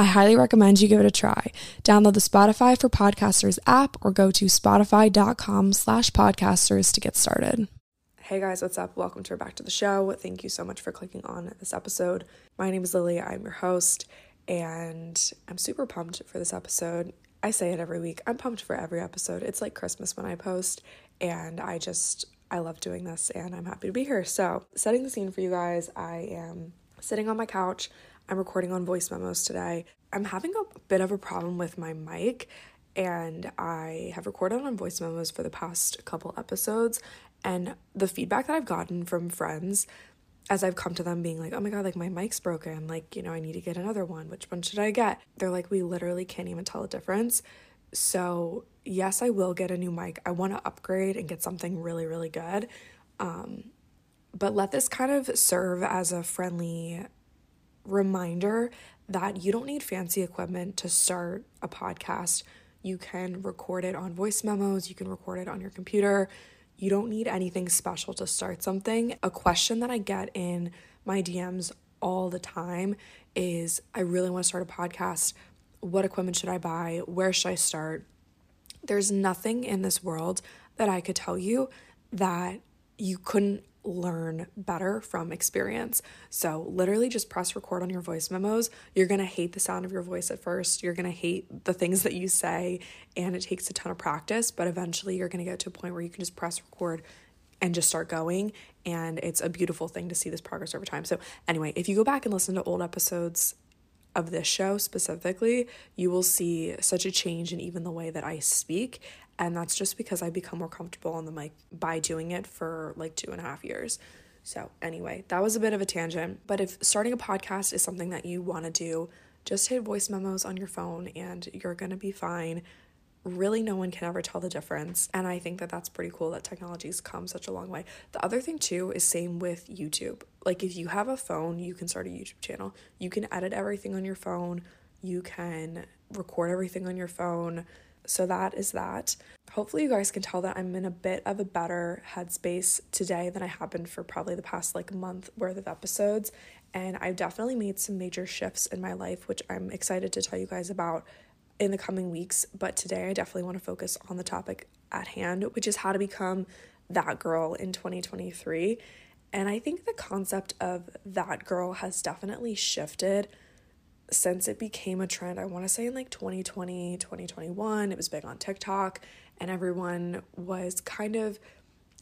I highly recommend you give it a try. Download the Spotify for Podcasters app or go to spotify.com slash podcasters to get started. Hey guys, what's up? Welcome to Back to the Show. Thank you so much for clicking on this episode. My name is Lily. I'm your host, and I'm super pumped for this episode. I say it every week. I'm pumped for every episode. It's like Christmas when I post, and I just, I love doing this, and I'm happy to be here. So, setting the scene for you guys, I am sitting on my couch I'm recording on voice memos today. I'm having a bit of a problem with my mic, and I have recorded on voice memos for the past couple episodes. And the feedback that I've gotten from friends as I've come to them being like, oh my God, like my mic's broken. Like, you know, I need to get another one. Which one should I get? They're like, we literally can't even tell the difference. So, yes, I will get a new mic. I want to upgrade and get something really, really good. Um, but let this kind of serve as a friendly reminder that you don't need fancy equipment to start a podcast. You can record it on voice memos, you can record it on your computer. You don't need anything special to start something. A question that I get in my DMs all the time is I really want to start a podcast. What equipment should I buy? Where should I start? There's nothing in this world that I could tell you that you couldn't learn better from experience. So, literally, just press record on your voice memos. You're gonna hate the sound of your voice at first. You're gonna hate the things that you say, and it takes a ton of practice, but eventually, you're gonna get to a point where you can just press record and just start going. And it's a beautiful thing to see this progress over time. So, anyway, if you go back and listen to old episodes, of this show specifically, you will see such a change in even the way that I speak and that's just because I've become more comfortable on the mic by doing it for like two and a half years. So, anyway, that was a bit of a tangent. But if starting a podcast is something that you want to do, just hit voice memos on your phone and you're going to be fine. Really, no one can ever tell the difference. And I think that that's pretty cool that technology's come such a long way. The other thing, too, is same with YouTube. Like, if you have a phone, you can start a YouTube channel. You can edit everything on your phone, you can record everything on your phone so that is that. Hopefully, you guys can tell that I'm in a bit of a better headspace today than I have been for probably the past like month worth of episodes. And I've definitely made some major shifts in my life, which I'm excited to tell you guys about in the coming weeks. But today, I definitely want to focus on the topic at hand, which is how to become that girl in 2023. And I think the concept of that girl has definitely shifted since it became a trend, I want to say in like 2020, 2021, it was big on TikTok, and everyone was kind of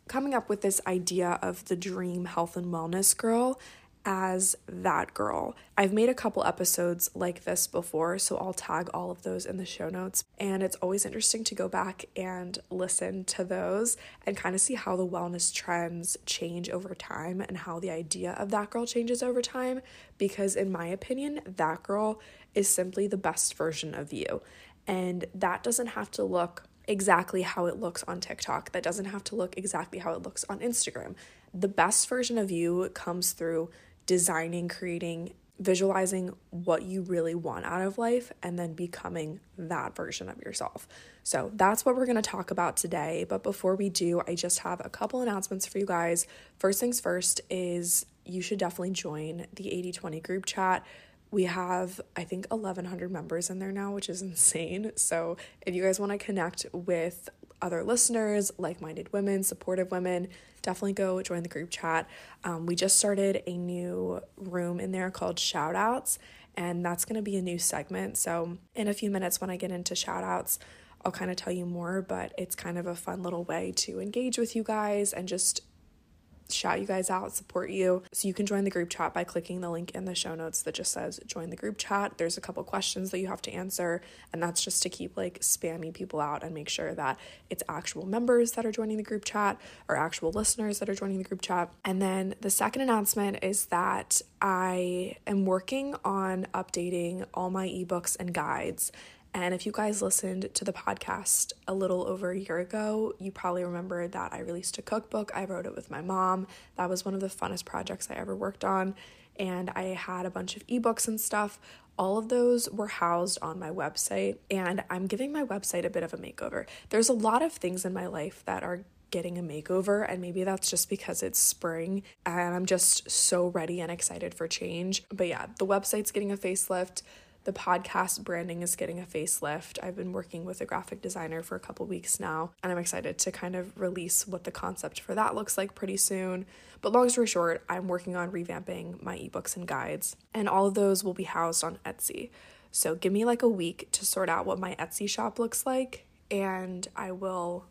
coming up with this idea of the dream health and wellness girl as that girl. I've made a couple episodes like this before, so I'll tag all of those in the show notes. And it's always interesting to go back and listen to those and kind of see how the wellness trends change over time and how the idea of that girl changes over time. Because, in my opinion, that girl is simply the best version of you. And that doesn't have to look exactly how it looks on TikTok. That doesn't have to look exactly how it looks on Instagram. The best version of you comes through designing, creating, visualizing what you really want out of life, and then becoming that version of yourself. So that's what we're going to talk about today. But before we do, I just have a couple announcements for you guys. First things first is you should definitely join the 80 20 group chat. We have, I think, 1,100 members in there now, which is insane. So, if you guys want to connect with other listeners, like minded women, supportive women, definitely go join the group chat. Um, we just started a new room in there called Shoutouts, and that's going to be a new segment. So, in a few minutes, when I get into shoutouts, I'll kind of tell you more, but it's kind of a fun little way to engage with you guys and just shout you guys out, support you. So you can join the group chat by clicking the link in the show notes that just says join the group chat. There's a couple questions that you have to answer, and that's just to keep like spamming people out and make sure that it's actual members that are joining the group chat or actual listeners that are joining the group chat. And then the second announcement is that I am working on updating all my ebooks and guides and if you guys listened to the podcast a little over a year ago, you probably remember that I released a cookbook. I wrote it with my mom. That was one of the funnest projects I ever worked on. And I had a bunch of ebooks and stuff. All of those were housed on my website, and I'm giving my website a bit of a makeover. There's a lot of things in my life that are getting a makeover, and maybe that's just because it's spring and I'm just so ready and excited for change. But yeah, the website's getting a facelift. The podcast branding is getting a facelift. I've been working with a graphic designer for a couple weeks now, and I'm excited to kind of release what the concept for that looks like pretty soon. But long story short, I'm working on revamping my ebooks and guides, and all of those will be housed on Etsy. So give me like a week to sort out what my Etsy shop looks like, and I will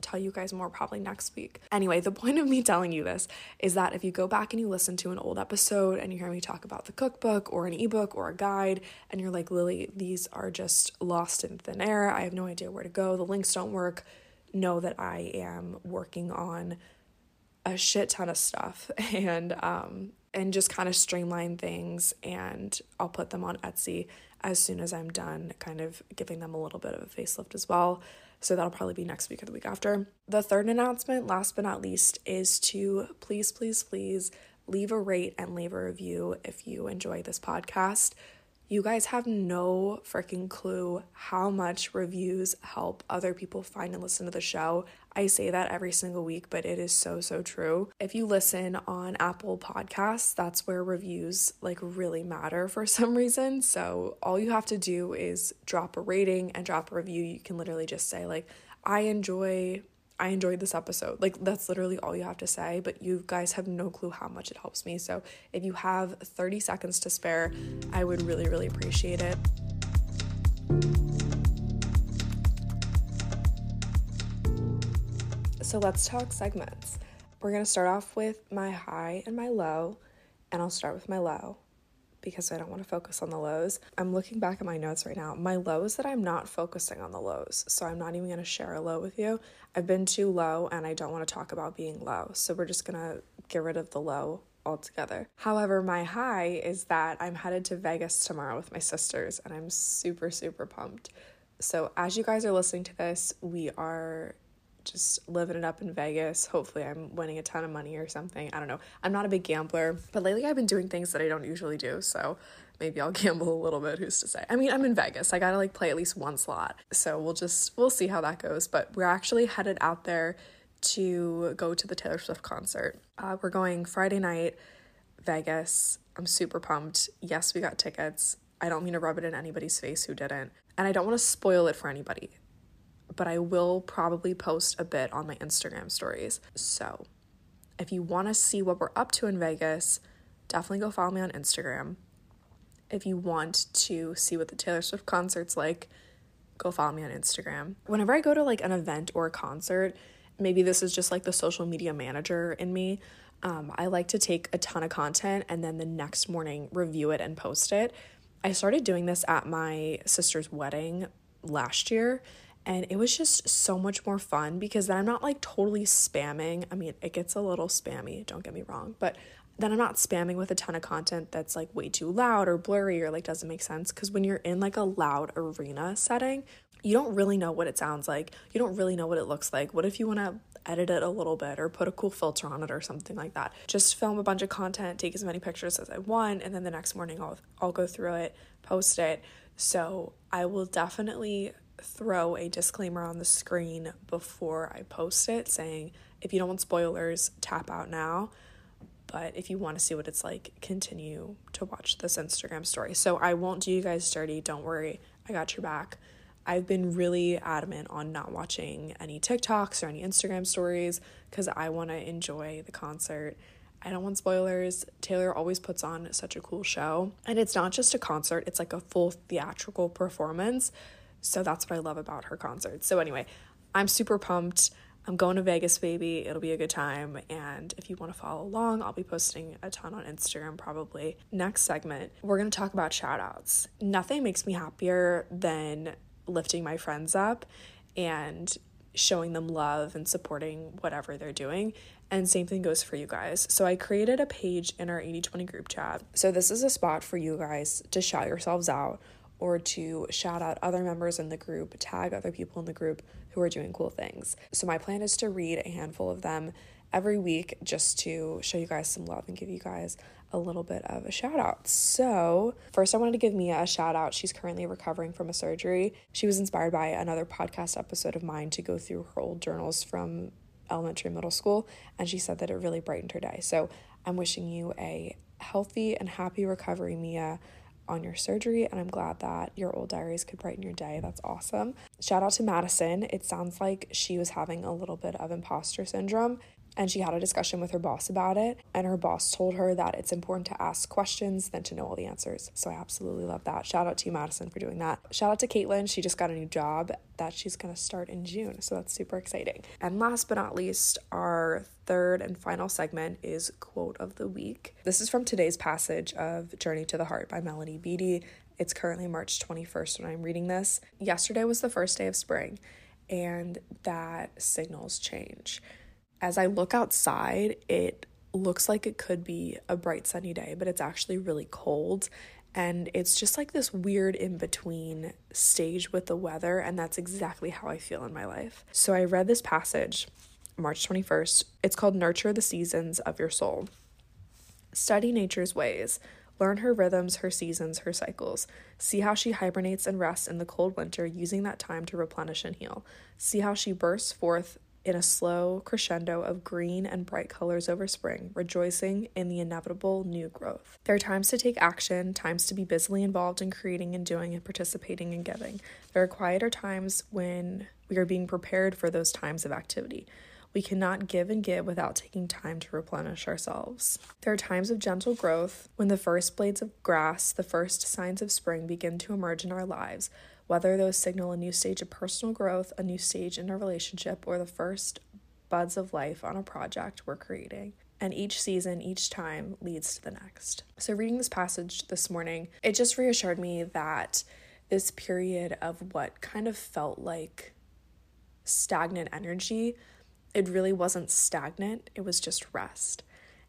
tell you guys more probably next week. Anyway, the point of me telling you this is that if you go back and you listen to an old episode and you hear me talk about the cookbook or an ebook or a guide, and you're like, Lily, these are just lost in thin air. I have no idea where to go. The links don't work. Know that I am working on a shit ton of stuff and um and just kind of streamline things and I'll put them on Etsy as soon as I'm done kind of giving them a little bit of a facelift as well. So that'll probably be next week or the week after. The third announcement, last but not least, is to please, please, please leave a rate and leave a review if you enjoy this podcast. You guys have no freaking clue how much reviews help other people find and listen to the show. I say that every single week, but it is so, so true. If you listen on Apple Podcasts, that's where reviews like really matter for some reason. So all you have to do is drop a rating and drop a review. You can literally just say, like, I enjoy I enjoyed this episode. Like, that's literally all you have to say, but you guys have no clue how much it helps me. So, if you have 30 seconds to spare, I would really, really appreciate it. So, let's talk segments. We're going to start off with my high and my low, and I'll start with my low because I don't want to focus on the lows. I'm looking back at my notes right now. My low is that I'm not focusing on the lows. So I'm not even going to share a low with you. I've been too low and I don't want to talk about being low. So we're just going to get rid of the low altogether. However, my high is that I'm headed to Vegas tomorrow with my sisters and I'm super, super pumped. So as you guys are listening to this, we are just living it up in Vegas. Hopefully, I'm winning a ton of money or something. I don't know. I'm not a big gambler, but lately I've been doing things that I don't usually do. So maybe I'll gamble a little bit. Who's to say? I mean, I'm in Vegas. I gotta like play at least one slot. So we'll just, we'll see how that goes. But we're actually headed out there to go to the Taylor Swift concert. Uh, we're going Friday night, Vegas. I'm super pumped. Yes, we got tickets. I don't mean to rub it in anybody's face who didn't. And I don't want to spoil it for anybody but I will probably post a bit on my Instagram stories. So if you want to see what we're up to in Vegas, definitely go follow me on Instagram. If you want to see what the Taylor Swift concert's like, go follow me on Instagram. Whenever I go to like an event or a concert, maybe this is just like the social media manager in me. Um, I like to take a ton of content and then the next morning review it and post it. I started doing this at my sister's wedding last year and it was just so much more fun because then I'm not like totally spamming. I mean, it gets a little spammy, don't get me wrong, but then I'm not spamming with a ton of content that's like way too loud or blurry or like doesn't make sense. Because when you're in like a loud arena setting, you don't really know what it sounds like. You don't really know what it looks like. What if you want to edit it a little bit or put a cool filter on it or something like that? Just film a bunch of content, take as many pictures as I want, and then the next morning I'll I'll go through it, post it. So I will definitely throw a disclaimer on the screen before I post it saying, if you don't want spoilers, tap out now. But if you want to see what it's like, continue to watch this Instagram story. So I won't do you guys dirty. Don't worry, I got your back. I've been really adamant on not watching any TikToks or any Instagram stories because I want to enjoy the concert. I don't want spoilers. Taylor always puts on such a cool show. And it's not just a concert, it's like a full theatrical performance. So that's what I love about her concerts. So, anyway, I'm super pumped. I'm going to Vegas, baby. It'll be a good time. And if you want to follow along, I'll be posting a ton on Instagram probably. Next segment, we're going to talk about shout outs. Nothing makes me happier than lifting my friends up and showing them love and supporting whatever they're doing. And same thing goes for you guys. So I created a page in our 80 20 group chat. So this is a spot for you guys to shout yourselves out or to shout out other members in the group, tag other people in the group who are doing cool things. So my plan is to read a handful of them every week just to show you guys some love and give you guys a little bit of a shout out. So, first, I wanted to give Mia a shout out. She's currently recovering from a surgery. She was inspired by another podcast episode of mine to go through her old journals from elementary middle school, and she said that it really brightened her day. So, I'm wishing you a healthy and happy recovery, Mia on your surgery, and I'm glad that your old diaries could brighten your day. That's awesome. Shout out to Madison. It sounds like she was having a little bit of imposter syndrome and she had a discussion with her boss about it. And her boss told her that it's important to ask questions than to know all the answers. So I absolutely love that. Shout out to you, Madison, for doing that. Shout out to Caitlin. She just got a new job that she's going to start in June. So that's super exciting. And last but not least, our third and final segment is Quote of the Week. This is from today's passage of Journey to the Heart by Melody Beattie. It's currently March 21st when I'm reading this. Yesterday was the first day of spring, and that signals change as I look outside, it looks like it could be a bright sunny day, but it's actually really cold. And it's just like this weird in between stage with the weather. And that's exactly how I feel in my life. So I read this passage March 21st. It's called Nurture the Seasons of Your Soul. Study nature's ways. Learn her rhythms, her seasons, her cycles. See how she hibernates and rests in the cold winter, using that time to replenish and heal. See how she bursts forth in a slow crescendo of green and bright colors over spring, rejoicing in the inevitable new growth. There are times to take action, times to be busily involved in creating and doing and participating and giving. There are quieter times when we are being prepared for those times of activity. We cannot give and give without taking time to replenish ourselves. There are times of gentle growth when the first blades of grass, the first signs of spring begin to emerge in our lives whether those signal a new stage of personal growth, a new stage in a relationship, or the first buds of life on a project we're creating. And each season, each time leads to the next. So, reading this passage this morning, it just reassured me that this period of what kind of felt like stagnant energy, it really wasn't stagnant, it was just rest.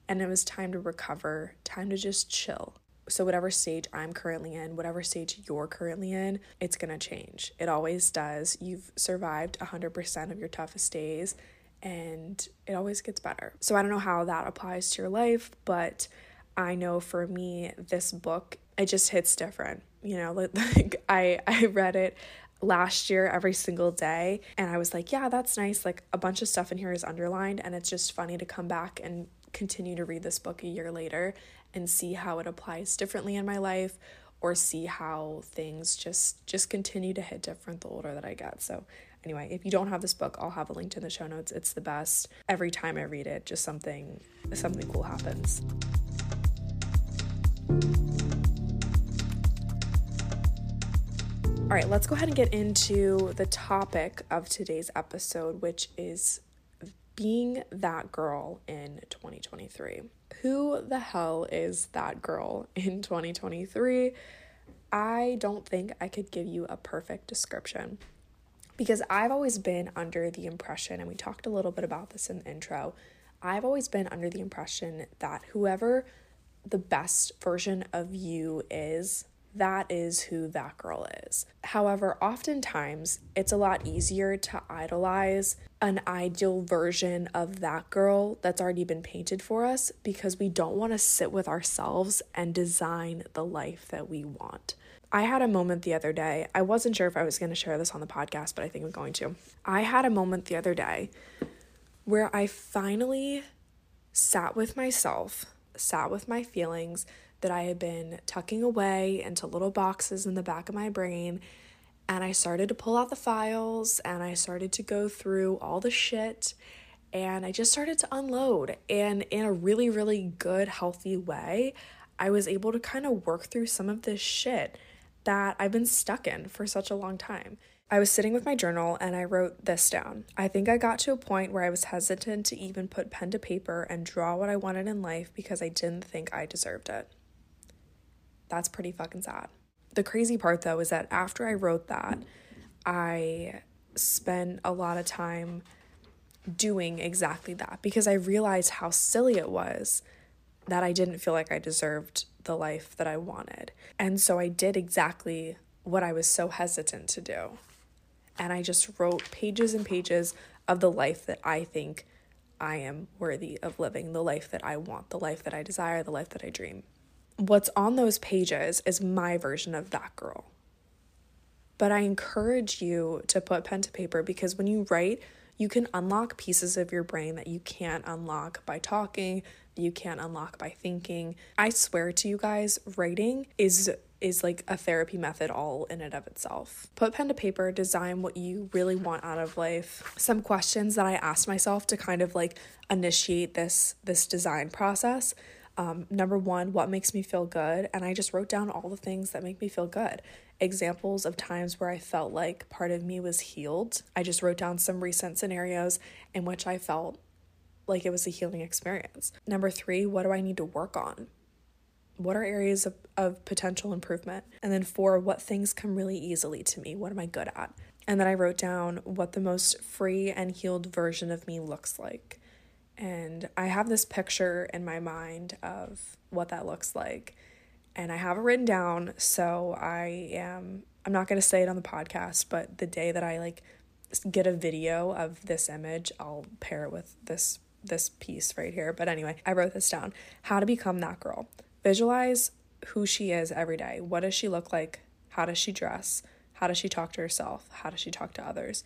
And it was time to recover, time to just chill. So, whatever stage I'm currently in, whatever stage you're currently in, it's gonna change. It always does. You've survived 100% of your toughest days, and it always gets better. So, I don't know how that applies to your life, but I know for me, this book, it just hits different. You know, like I, I read it last year every single day and I was like, yeah, that's nice. Like a bunch of stuff in here is underlined and it's just funny to come back and continue to read this book a year later and see how it applies differently in my life or see how things just just continue to hit different the older that I get. So anyway, if you don't have this book, I'll have a link to the show notes. It's the best. Every time I read it, just something something cool happens. All right, let's go ahead and get into the topic of today's episode, which is being that girl in 2023. Who the hell is that girl in 2023? I don't think I could give you a perfect description because I've always been under the impression, and we talked a little bit about this in the intro, I've always been under the impression that whoever the best version of you is, that is who that girl is. However, oftentimes it's a lot easier to idolize an ideal version of that girl that's already been painted for us because we don't want to sit with ourselves and design the life that we want. I had a moment the other day. I wasn't sure if I was going to share this on the podcast, but I think I'm going to. I had a moment the other day where I finally sat with myself, sat with my feelings that I had been tucking away into little boxes in the back of my brain and I started to pull out the files and I started to go through all the shit and I just started to unload. And in a really, really good, healthy way, I was able to kind of work through some of this shit. that I've been stuck in for such a long time. I was sitting with my journal and I wrote this down. I think I got to a point where I was hesitant to even put pen to paper and draw what I wanted in life because I didn't think I deserved it. That's pretty fucking sad. The crazy part though is that after I wrote that, I spent a lot of time doing exactly that because I realized how silly it was that I didn't feel like I deserved the life that I wanted. And so I did exactly what I was so hesitant to do. And I just wrote pages and pages of the life that I think I am worthy of living, the life that I want, the life that I desire, the life that I dream. What's on those pages is my version of that girl. But I encourage you to put pen to paper because when you write, you can unlock pieces of your brain that you can't unlock by talking, you can't unlock by thinking. I swear to you guys, writing is is like a therapy method all in and of itself. Put pen to paper, design what you really want out of life. Some questions that I asked myself to kind of like initiate this this design process. Um, number one, what makes me feel good? And I just wrote down all the things that make me feel good examples of times where I felt like part of me was healed. I just wrote down some recent scenarios in which I felt like it was a healing experience. Number three, what do I need to work on? What are areas of, of potential improvement? And then four, what things come really easily to me? What am I good at? And then I wrote down what the most free and healed version of me looks like. And I have this picture in my mind of what that looks like and I have it written down. So I am, I'm not going to say it on the podcast, but the day that I like get a video of this image, I'll pair it with this this piece right here. But anyway, I wrote this down. How to become that girl. Visualize who she is every day. What does she look like? How does she dress? How does she talk to herself? How does she talk to others?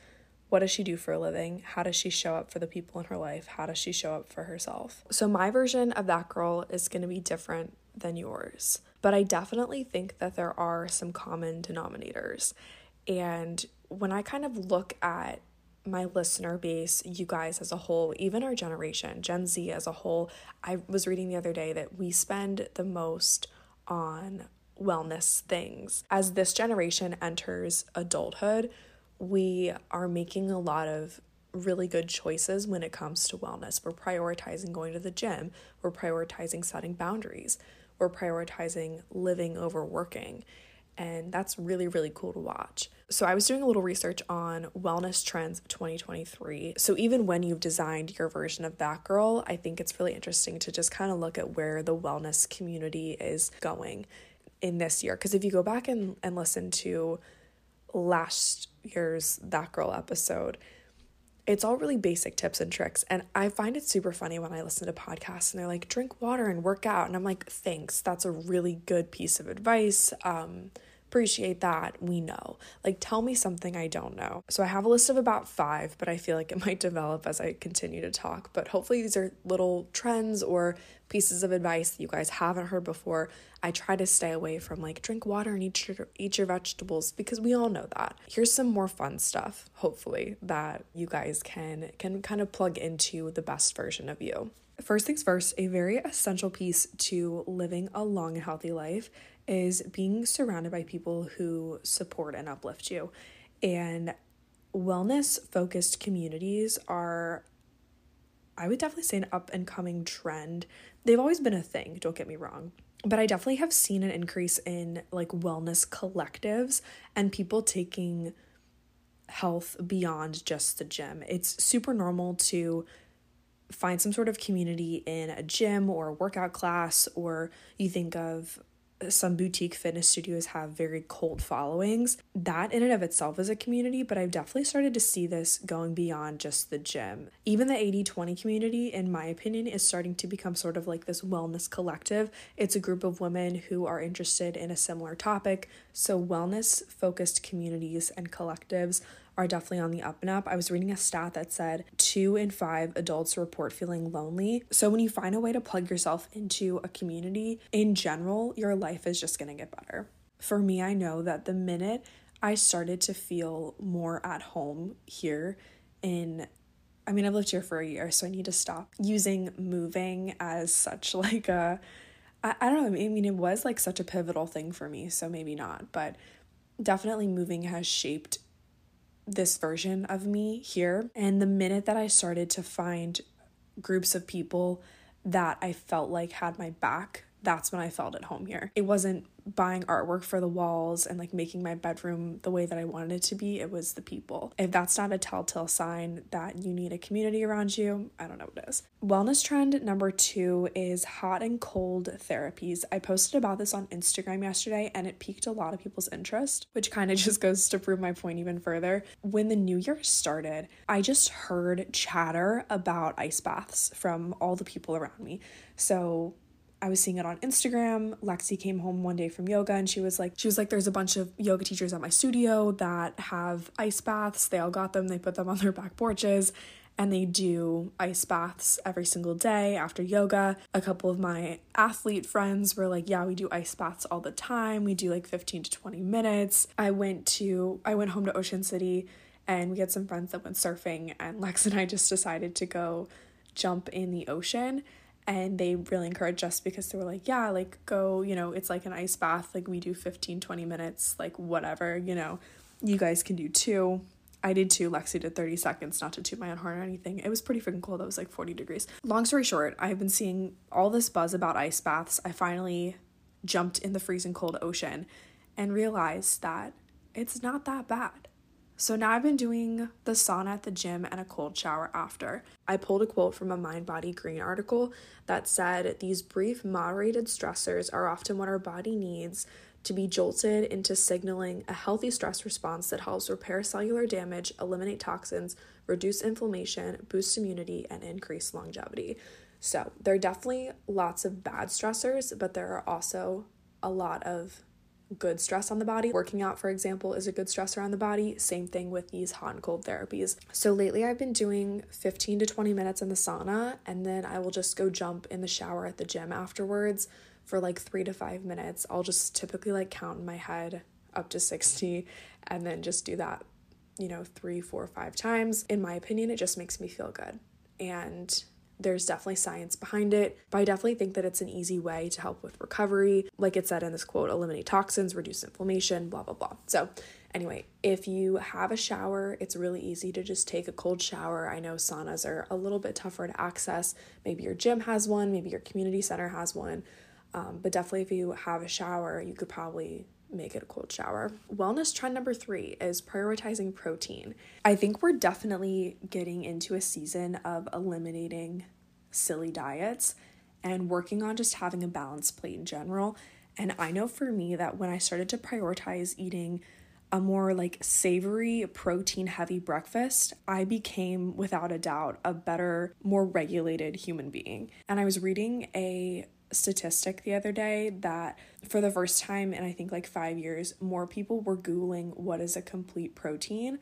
What does she do for a living? How does she show up for the people in her life? How does she show up for herself? So, my version of that girl is going to be different than yours. But I definitely think that there are some common denominators. And when I kind of look at my listener base, you guys as a whole, even our generation, Gen Z as a whole, I was reading the other day that we spend the most on wellness things. As this generation enters adulthood, we are making a lot of really good choices when it comes to wellness. We're prioritizing going to the gym, we're prioritizing setting boundaries, we're prioritizing living over working. And that's really, really cool to watch. So, I was doing a little research on wellness trends of 2023. So, even when you've designed your version of that girl, I think it's really interesting to just kind of look at where the wellness community is going in this year. Because if you go back and, and listen to last year's That Girl episode, it's all really basic tips and tricks. And I find it super funny when I listen to podcasts and they're like, drink water and work out. And I'm like, thanks. That's a really good piece of advice. Um, appreciate that. We know. Like, tell me something I don't know. So I have a list of about five, but I feel like it might develop as I continue to talk. But hopefully, these are little trends or pieces of advice that you guys haven't heard before. I try to stay away from like drink water and eat your, eat your vegetables because we all know that. Here's some more fun stuff, hopefully, that you guys can can kind of plug into the best version of you. First things first, a very essential piece to living a long and healthy life is being surrounded by people who support and uplift you. And wellness focused communities are, I would definitely say, an up and coming trend. They've always been a thing, don't get me wrong. But I definitely have seen an increase in like wellness collectives and people taking health beyond just the gym. It's super normal to find some sort of community in a gym or a workout class, or you think of some boutique fitness studios have very cult followings. That in and of itself is a community, but I've definitely started to see this going beyond just the gym. Even the 80 20 community, in my opinion, is starting to become sort of like this wellness collective. It's a group of women who are interested in a similar topic. So, wellness focused communities and collectives are definitely on the up and up. I was reading a stat that said two in five adults report feeling lonely. So when you find a way to plug yourself into a community, in general, your life is just gonna get better. For me, I know that the minute I started to feel more at home here in I mean, I've lived here for a year, so I need to stop using moving as such like a I, I don't know, I mean, it was like such a pivotal thing for me, so maybe not, but definitely moving has shaped this version of me here. And the minute that I started to find groups of people that I felt like had my back, that's when I felt at home here. It wasn't buying artwork for the walls and like making my bedroom the way that I wanted it to be, it was the people. If that's not a telltale sign that you need a community around you, I don't know what is. Wellness trend number two is hot and cold therapies. I posted about this on Instagram yesterday and it piqued a lot of people's interest, which kind of just goes to prove my point even further. When the new year started, I just heard chatter about ice baths from all the people around me. So I was seeing it on Instagram. Lexi came home one day from yoga and she was like, she was like, there's a bunch of yoga teachers at my studio that have ice baths. They all got them, they put them on their back porches and they do ice baths every single day after yoga. A couple of my athlete friends were like, "Yeah, we do ice baths all the time. We do like 15 to 20 minutes." I went to I went home to Ocean City and we had some friends that went surfing and Lex and I just decided to go jump in the ocean and they really encouraged us because they were like yeah like go you know it's like an ice bath like we do 15 20 minutes like whatever you know you guys can do two I did two. Lexi did 30 seconds, not to toot my own horn or anything. It was pretty freaking cold. It was like 40 degrees. Long story short, I've been seeing all this buzz about ice baths. I finally jumped in the freezing cold ocean and realized that it's not that bad. So now I've been doing the sauna at the gym and a cold shower after. I pulled a quote from a Mind Body Green article that said these brief, moderated stressors are often what our body needs to be jolted into signaling a healthy stress response that helps repair cellular damage, eliminate toxins, reduce inflammation, boost immunity, and increase longevity. So, there are definitely lots of bad stressors, but there are also a lot of good stress on the body. Working out, for example, is a good stressor on the body. Same thing with these hot and cold therapies. So lately, I've been doing 15 to 20 minutes in the sauna, and then I will just go jump in the shower at the gym afterwards for like three to five minutes. I'll just typically like count in my head up to 60 and then just do that, you know, three, four, five times. In my opinion, it just makes me feel good. And there's definitely science behind it, but I definitely think that it's an easy way to help with recovery. Like it said in this quote, eliminate toxins, reduce inflammation, blah, blah, blah. So, anyway, if you have a shower, it's really easy to just take a cold shower. I know saunas are a little bit tougher to access. Maybe your gym has one, maybe your community center has one. Um, but definitely, if you have a shower, you could probably make it a cold shower. Wellness trend number three is prioritizing protein. I think we're definitely getting into a season of eliminating silly diets and working on just having a balanced plate in general. And I know for me that when I started to prioritize eating a more like savory, protein heavy breakfast, I became without a doubt a better, more regulated human being. And I was reading a statistic the other day that for the first time in I think like five years, more people were Googling what is a complete protein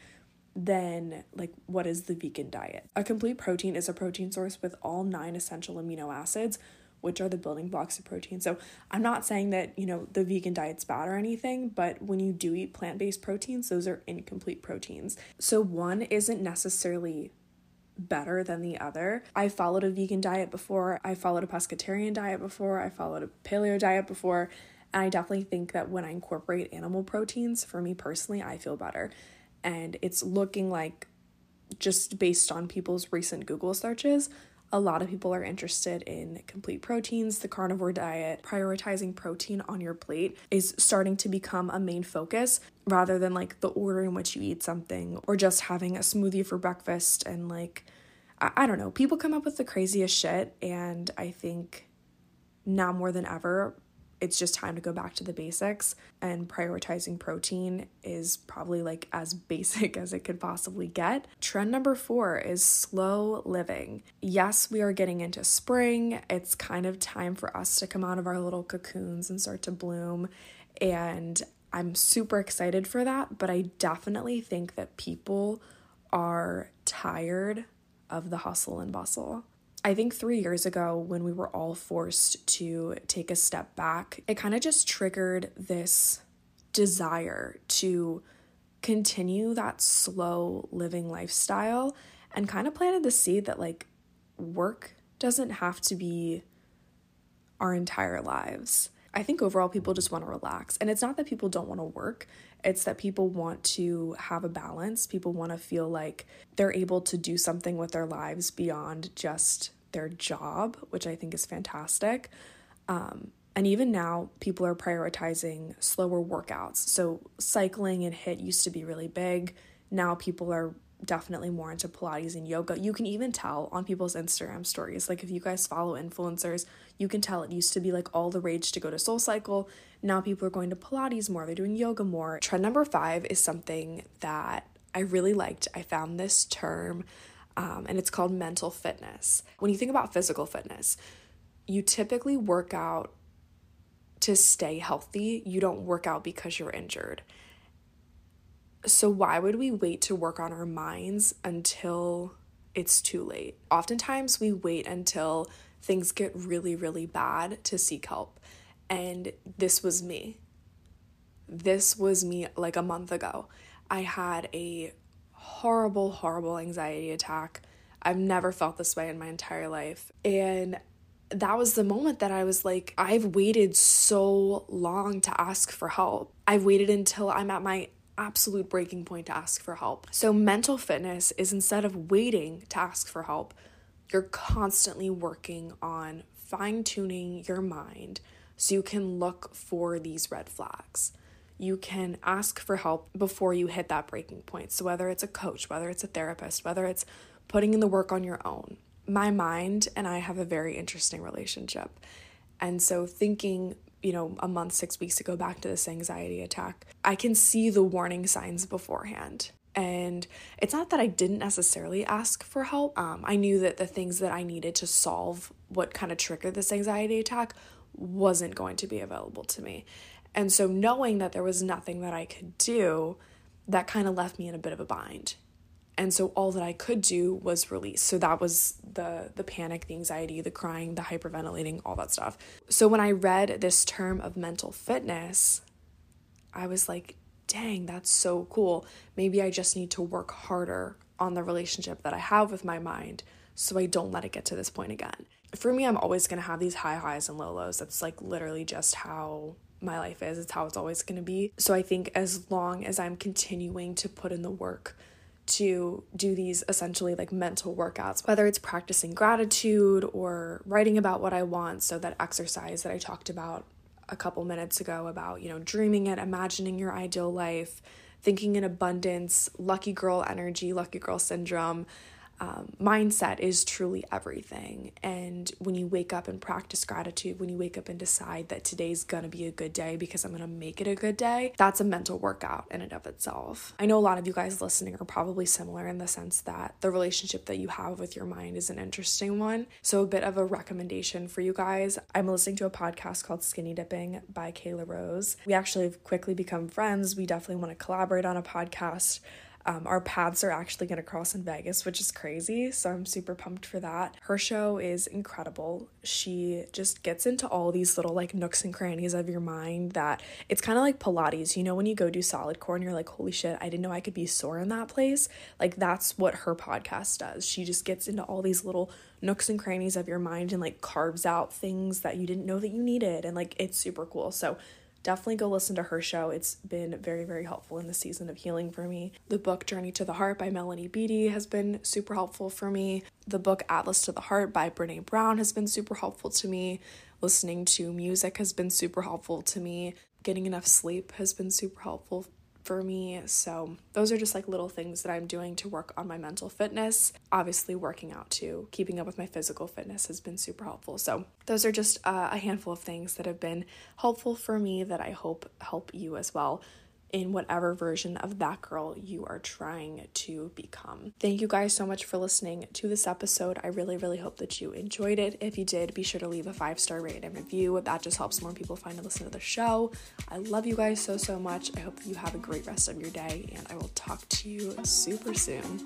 than like what is the vegan diet. A complete protein is a protein source with all nine essential amino acids, which are the building blocks of protein. So I'm not saying that, you know, the vegan diet's bad or anything, but when you do eat plant-based proteins, those are incomplete proteins. So one isn't necessarily better than the other. I followed a vegan diet before, I followed a pescatarian diet before, I followed a paleo diet before, and I definitely think that when I incorporate animal proteins, for me personally, I feel better. And it's looking like just based on people's recent Google searches, a lot of people are interested in complete proteins, the carnivore diet, prioritizing protein on your plate is starting to become a main focus rather than like the order in which you eat something or just having a smoothie for breakfast and like I, I don't know, people come up with the craziest shit and I think now more than ever it's just time to go back to the basics and prioritizing protein is probably like as basic as it could possibly get. Trend number 4 is slow living. Yes, we are getting into spring. It's kind of time for us to come out of our little cocoons and start to bloom and I'm super excited for that, but I definitely think that people are tired of the hustle and bustle. I think three years ago, when we were all forced to take a step back, it kind of just triggered this desire to continue that slow living lifestyle and kind of planted the seed that, like, work doesn't have to be our entire lives. I think overall people just want to relax. And it's not that people don't want to work, it's that people want to have a balance. People want to feel like they're able to do something with their lives beyond just their job, which I think is fantastic. Um, and even now, people are prioritizing slower workouts. So, cycling and HIIT used to be really big. Now, people are definitely more into Pilates and yoga. You can even tell on people's Instagram stories. Like, if you guys follow influencers, you can tell it used to be like all the rage to go to Soul Cycle. Now, people are going to Pilates more, they're doing yoga more. Trend number five is something that I really liked. I found this term, um, and it's called mental fitness. When you think about physical fitness, you typically work out to stay healthy. You don't work out because you're injured. So, why would we wait to work on our minds until it's too late? Oftentimes, we wait until things get really, really bad to seek help. And this was me. This was me like a month ago. I had a horrible, horrible anxiety attack. I've never felt this way in my entire life. And that was the moment that I was like, I've waited so long to ask for help. I've waited until I'm at my absolute breaking point to ask for help. So, mental fitness is instead of waiting to ask for help, you're constantly working on fine tuning your mind so you can look for these red flags. You can ask for help before you hit that breaking point. So, whether it's a coach, whether it's a therapist, whether it's putting in the work on your own, my mind and I have a very interesting relationship. And so, thinking, you know, a month, six weeks ago back to this anxiety attack, I can see the warning signs beforehand. And it's not that I didn't necessarily ask for help. Um, I knew that the things that I needed to solve what kind of triggered this anxiety attack wasn't going to be available to me. And so, knowing that there was nothing that I could do, that kind of left me in a bit of a bind. And so all that i could do was release. So that was the the panic the anxiety the crying the hyperventilating all that stuff. So when i read this term of mental fitness i was like dang that's so cool. Maybe i just need to work harder on the relationship that i have with my mind so i don't let it get to this point again. For me i'm always going to have these high highs and low lows. That's like literally just how my life is. It's how it's always going to be. So i think as long as i'm continuing to put in the work to do these essentially like mental workouts, whether it's practicing gratitude or writing about what I want. So, that exercise that I talked about a couple minutes ago about, you know, dreaming it, imagining your ideal life, thinking in abundance, lucky girl energy, lucky girl syndrome, um, mindset is truly everything. And when you wake up and practice gratitude, when you wake up and decide that today's gonna be a good day because I'm gonna make it a good day, that's a mental workout in and of itself. I know a lot of you guys listening are probably similar in the sense that the relationship that you have with your mind is an interesting one. So, a bit of a recommendation for you guys I'm listening to a podcast called Skinny Dipping by Kela Rose. We actually have quickly become friends. We definitely wanna collaborate on a podcast. Um, our paths are actually going to cross in Vegas, which is crazy. So I'm super pumped for that. Her show is incredible. She just gets into all these little like nooks and crannies of your mind that it's kind of like Pilates. You know, when you go do solid core and you're like, holy shit, I didn't know I could be sore in that place. Like that's what her podcast does. She just gets into all these little nooks and crannies of your mind and like carves out things that you didn't know that you needed. And like it's super cool. So definitely go listen to her show. It's been very, very helpful in the season of healing for me. The book Journey to the Heart by Melody Beattie has been super helpful for me. The book Atlas to the Heart by Brene Brown has been super helpful to me. Listening to music has been super helpful to me. Getting enough sleep has been super helpful for me. So, those are just like little things that I'm doing to work on my mental fitness. Obviously, working out too, keeping up with my physical fitness has been super helpful. So, those are just uh, a handful of things that have been helpful for me that I hope help you as well in whatever version of that girl you are trying to become. Thank you guys so much for listening to this episode. I really, really hope that you enjoyed it. If you did, be sure to leave a five star rating and review. That just helps more people find and listen to the show. I love you guys so, so much. I hope you have a great rest of your day, and I will talk to you super soon.